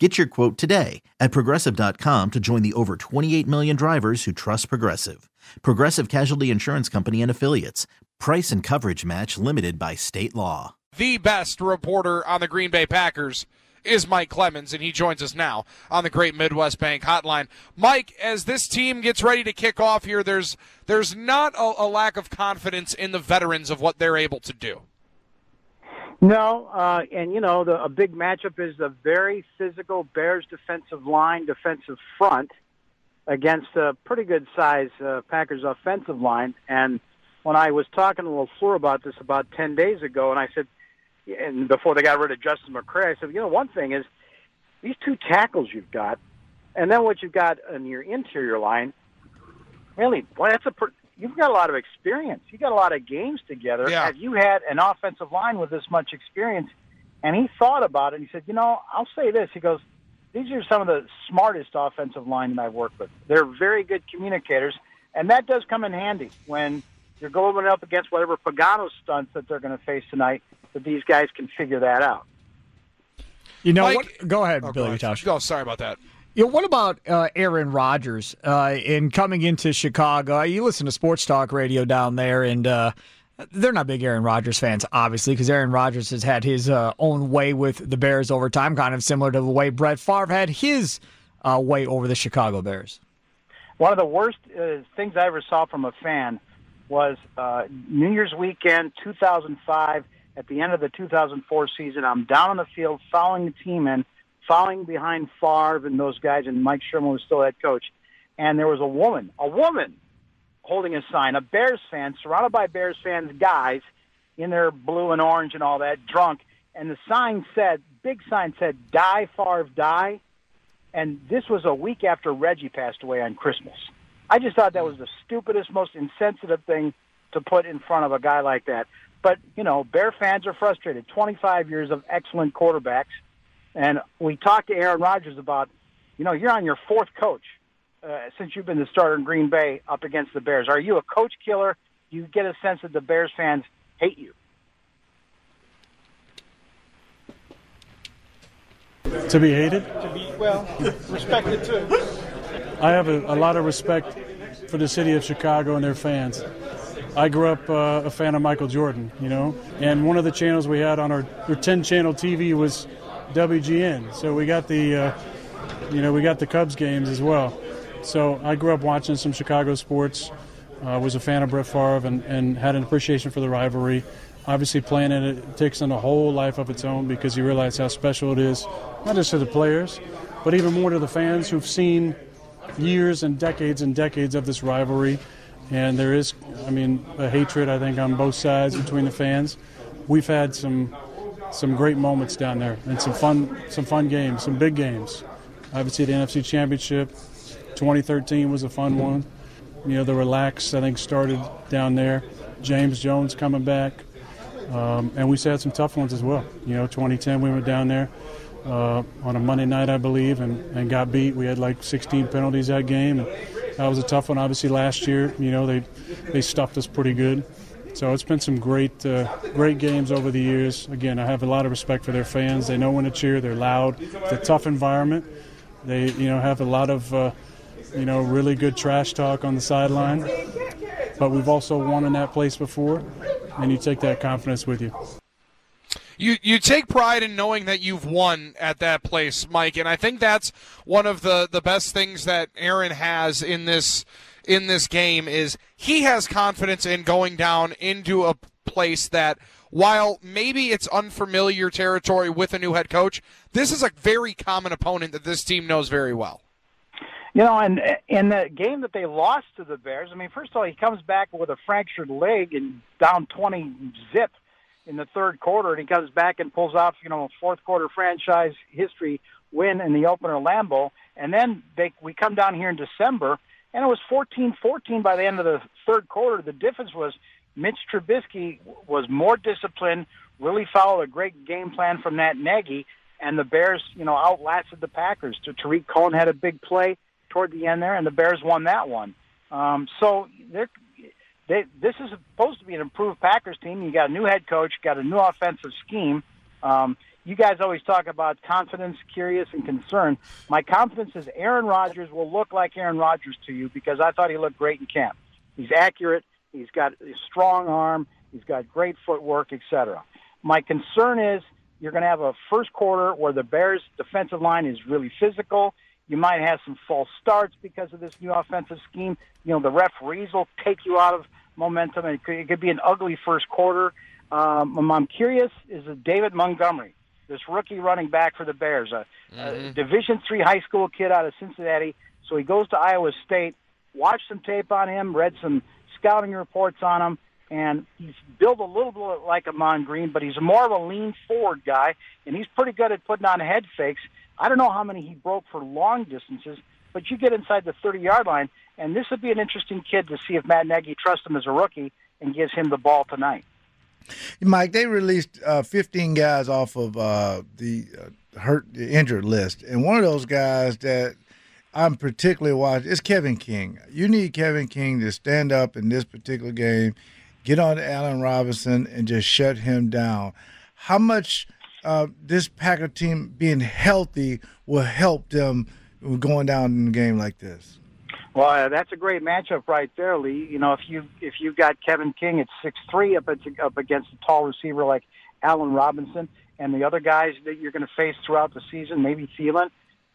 Get your quote today at progressive.com to join the over 28 million drivers who trust Progressive. Progressive Casualty Insurance Company and Affiliates. Price and coverage match limited by state law. The best reporter on the Green Bay Packers is Mike Clemens, and he joins us now on the Great Midwest Bank Hotline. Mike, as this team gets ready to kick off here, there's there's not a, a lack of confidence in the veterans of what they're able to do. No, uh, and you know the, a big matchup is the very physical Bears defensive line, defensive front against a pretty good size uh, Packers offensive line. And when I was talking to LaFleur about this about ten days ago, and I said, and before they got rid of Justin McCray, I said, you know, one thing is these two tackles you've got, and then what you've got in your interior line. Really, boy, that's a you've got a lot of experience. You got a lot of games together. Yeah. Have you had an offensive line with this much experience? And he thought about it. and He said, "You know, I'll say this." He goes, "These are some of the smartest offensive linemen I've worked with. They're very good communicators, and that does come in handy when you're going up against whatever Pagano stunts that they're going to face tonight. That these guys can figure that out." You know Mike- what? Go ahead, Oh, Billy go ahead. Tosh. Oh, sorry about that. You know, what about uh, Aaron Rodgers uh, in coming into Chicago? You listen to sports talk radio down there, and uh, they're not big Aaron Rodgers fans, obviously, because Aaron Rodgers has had his uh, own way with the Bears over time, kind of similar to the way Brett Favre had his uh, way over the Chicago Bears. One of the worst uh, things I ever saw from a fan was New Year's weekend, 2005. At the end of the 2004 season, I'm down on the field following the team in, following behind Favre and those guys, and Mike Sherman was still head coach. And there was a woman, a woman, holding a sign, a Bears fan, surrounded by Bears fans, guys in their blue and orange and all that, drunk. And the sign said, big sign said, "Die Favre, die." And this was a week after Reggie passed away on Christmas. I just thought that was the stupidest, most insensitive thing to put in front of a guy like that. But, you know, Bear fans are frustrated. 25 years of excellent quarterbacks. And we talked to Aaron Rodgers about, you know, you're on your fourth coach uh, since you've been the starter in Green Bay up against the Bears. Are you a coach killer? You get a sense that the Bears fans hate you? To be hated? To be, well, respected too. I have a, a lot of respect for the city of Chicago and their fans. I grew up uh, a fan of Michael Jordan, you know, and one of the channels we had on our, our 10 channel TV was WGN. So we got the, uh, you know, we got the Cubs games as well. So I grew up watching some Chicago sports. uh, was a fan of Brett Favre and, and had an appreciation for the rivalry. Obviously, playing in it, it takes on a whole life of its own because you realize how special it is, not just to the players, but even more to the fans who've seen years and decades and decades of this rivalry. And there is, I mean, a hatred, I think, on both sides between the fans. We've had some some great moments down there and some fun some fun games, some big games. Obviously, the NFC Championship 2013 was a fun one. You know, the relax I think started down there. James Jones coming back, um, and we had some tough ones as well. You know, 2010 we went down there uh, on a Monday night, I believe, and, and got beat. We had like 16 penalties that game, and that was a tough one. Obviously, last year, you know, they they stuffed us pretty good. So it's been some great, uh, great games over the years. Again, I have a lot of respect for their fans. They know when to cheer. They're loud. It's a tough environment. They, you know, have a lot of, uh, you know, really good trash talk on the sideline. But we've also won in that place before, and you take that confidence with you. you you take pride in knowing that you've won at that place, Mike, and I think that's one of the the best things that Aaron has in this in this game is he has confidence in going down into a place that while maybe it's unfamiliar territory with a new head coach, this is a very common opponent that this team knows very well. You know, and in the game that they lost to the Bears, I mean, first of all, he comes back with a fractured leg and down 20 zip in the third quarter, and he comes back and pulls off, you know, a fourth quarter franchise history win in the opener Lambeau. And then they, we come down here in December, and it was 14-14 by the end of the third quarter. The difference was Mitch Trubisky was more disciplined, really followed a great game plan from Matt Nagy, and the Bears, you know, outlasted the Packers. Tarik Cohen had a big play toward the end there, and the Bears won that one. Um, so they're, they, this is supposed to be an improved Packers team. You got a new head coach, got a new offensive scheme. Um, you guys always talk about confidence, curious, and concern. My confidence is Aaron Rodgers will look like Aaron Rodgers to you because I thought he looked great in camp. He's accurate. He's got a strong arm. He's got great footwork, etc. My concern is you're going to have a first quarter where the Bears' defensive line is really physical. You might have some false starts because of this new offensive scheme. You know, the referees will take you out of momentum, and it could, it could be an ugly first quarter. Um, I'm curious: is David Montgomery, this rookie running back for the Bears, a, mm-hmm. a Division three high school kid out of Cincinnati? So he goes to Iowa State. Watched some tape on him, read some scouting reports on him, and he's built a little bit like Ahman Green, but he's more of a lean forward guy, and he's pretty good at putting on head fakes. I don't know how many he broke for long distances, but you get inside the 30 yard line, and this would be an interesting kid to see if Matt Nagy trusts him as a rookie and gives him the ball tonight. Mike, they released uh, 15 guys off of uh, the uh, hurt, the injured list, and one of those guys that I'm particularly watching is Kevin King. You need Kevin King to stand up in this particular game, get on Allen Robinson, and just shut him down. How much uh, this Packer team being healthy will help them going down in a game like this? Well, uh, that's a great matchup right there, Lee. You know, if you if you've got Kevin King at six three up up against a tall receiver like Allen Robinson, and the other guys that you're going to face throughout the season, maybe Thielen,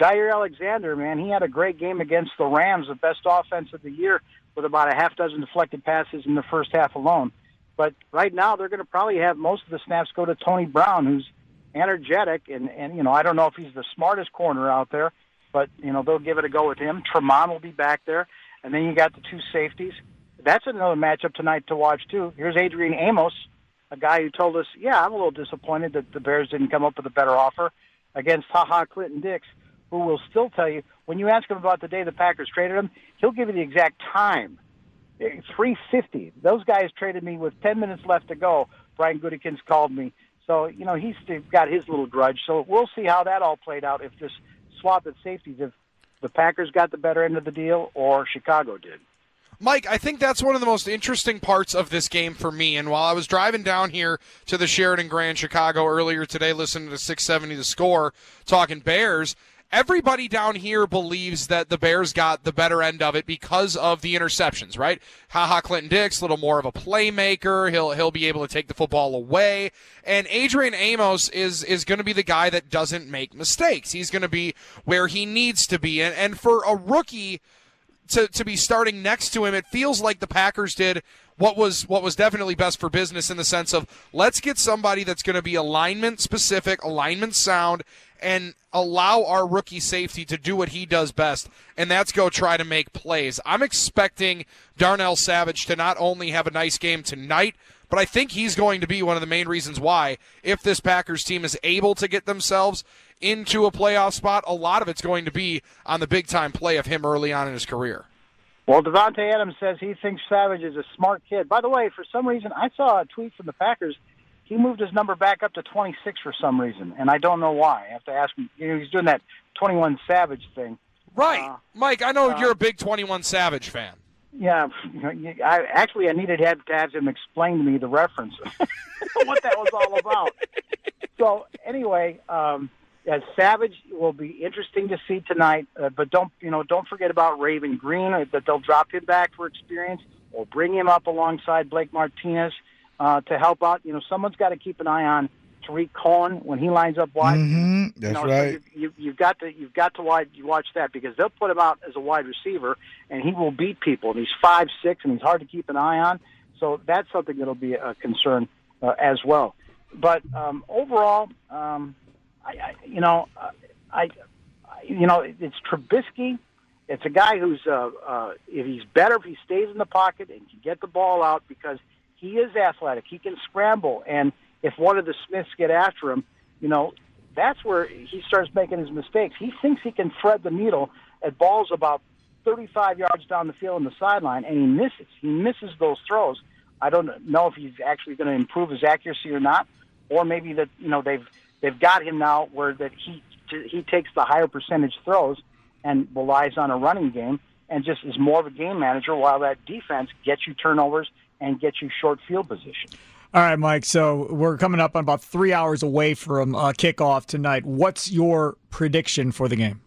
Jaire Alexander, man, he had a great game against the Rams, the best offense of the year, with about a half dozen deflected passes in the first half alone. But right now, they're going to probably have most of the snaps go to Tony Brown, who's energetic, and and you know I don't know if he's the smartest corner out there, but you know they'll give it a go with him. Tremont will be back there, and then you got the two safeties. That's another matchup tonight to watch too. Here's Adrian Amos, a guy who told us, "Yeah, I'm a little disappointed that the Bears didn't come up with a better offer against Ha Ha Clinton Dix." Who will still tell you when you ask him about the day the Packers traded him, he'll give you the exact time. Eh, 350. Those guys traded me with 10 minutes left to go. Brian Gutekunst called me. So, you know, he's got his little grudge. So we'll see how that all played out if this swap at safeties, if the Packers got the better end of the deal or Chicago did. Mike, I think that's one of the most interesting parts of this game for me. And while I was driving down here to the Sheraton Grand Chicago earlier today, listening to 670 the score, talking Bears, everybody down here believes that the Bears got the better end of it because of the interceptions, right? Ha Ha Clinton Dix, a little more of a playmaker. He'll he'll be able to take the football away. And Adrian Amos is is going to be the guy that doesn't make mistakes. He's going to be where he needs to be. And and for a rookie to, to be starting next to him, it feels like the Packers did what was what was definitely best for business in the sense of let's get somebody that's going to be alignment specific, alignment sound, and allow our rookie safety to do what he does best, and that's go try to make plays. I'm expecting Darnell Savage to not only have a nice game tonight, but I think he's going to be one of the main reasons why, if this Packers team is able to get themselves into a playoff spot, a lot of it's going to be on the big time play of him early on in his career. Well, Davante Adams says he thinks Savage is a smart kid. By the way, for some reason, I saw a tweet from the Packers he moved his number back up to 26 for some reason, and I don't know why. I have to ask him. You know, he's doing that 21 Savage thing. Right, uh, Mike. I know uh, you're a big 21 Savage fan. Yeah, I actually I needed to have, to have him explain to me the reference, what that was all about. so anyway, um, yeah, Savage will be interesting to see tonight. Uh, but don't you know? Don't forget about Raven Greene. Uh, that they'll drop him back for experience, or bring him up alongside Blake Martinez uh, to help out. You know, someone's got to keep an eye on Tarik Cohen when he lines up wide. Mm-hmm. That's you know, right. So you, you, have got to you've got to wide, you watch that because they'll put him out as a wide receiver, and he will beat people. And he's five six, and he's hard to keep an eye on. So that's something that'll be a concern uh, as well. But um, overall, um, I, I, you know, I, you know, it's Trubisky. It's a guy who's uh, uh, if he's better if he stays in the pocket and can get the ball out because he is athletic. He can scramble, and if one of the Smiths get after him, you know, that's where he starts making his mistakes. He thinks he can thread the needle at balls about 35 yards down the field on the sideline, and he misses. He misses those throws. I don't know if he's actually going to improve his accuracy or not, or maybe that you know they've they've got him now where that he he takes the higher percentage throws and relies on a running game and just is more of a game manager while that defense gets you turnovers and get you short field position. All right, Mike. So we're coming up on about three hours away from uh, kickoff tonight. What's your prediction for the game?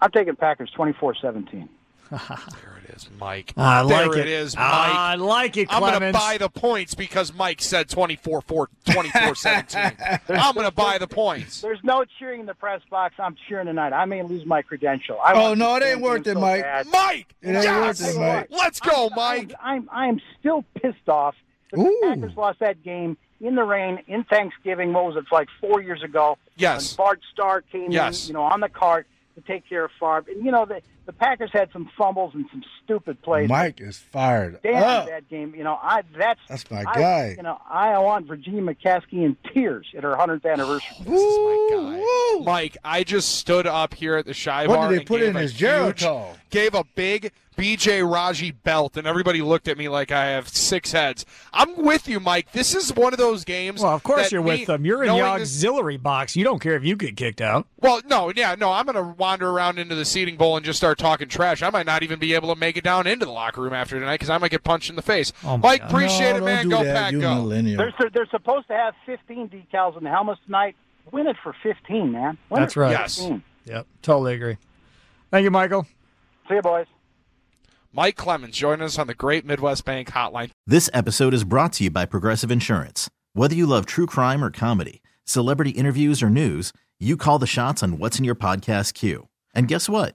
I'm taking Packers 24 17. There it is, Mike. I there like it is, Mike. I like it, I'm going to buy the points because Mike said 24 4, 24 17. I'm going to buy the points. There's no cheering in the press box. I'm cheering tonight. I may lose my credential. I Oh, no, it ain't worth it, so Mike. bad. Mike! It ain't yes! worth it, Mike. Let's go, Mike. I'm, I'm, I'm still pissed off that Ooh. the Packers lost that game in the rain in Thanksgiving. What was it, like four years ago? Yes. When Bart Starr came Yes. in, you know, on the cart to take care of Favre. And, you know, the, the Packers had some fumbles and some stupid plays. Mike is fired Damn up. that game. You know, I that's That's my I- guy. You know, I want Virginia McCaskey in tears at her hundredth anniversary. This is my guy. Woo! Mike, I just stood up here at the Shy What Bar did they and put gave in a his huge- Gave a big BJ Raji belt, and everybody looked at me like I have six heads. I'm with you, Mike. This is one of those games. well, of course you're me- with them. You're in the knowing this- auxiliary box. You don't care if you get kicked out. Well, no, yeah, no. I'm going to wander around into the seating bowl and just start talking trash. I might not even be able to make it down into the locker room after tonight because I might get punched in the face. Oh, Mike, God. appreciate no, it, man. Go that. pack, you go. millennial. They're they're supposed to have 15 decals in the helmets tonight. Win it for 15, man. Win That's it for right. Yes. 15. Yep, totally agree. Thank you, Michael. See you, boys. Mike Clemens joining us on the Great Midwest Bank Hotline. This episode is brought to you by Progressive Insurance. Whether you love true crime or comedy, celebrity interviews or news, you call the shots on what's in your podcast queue. And guess what?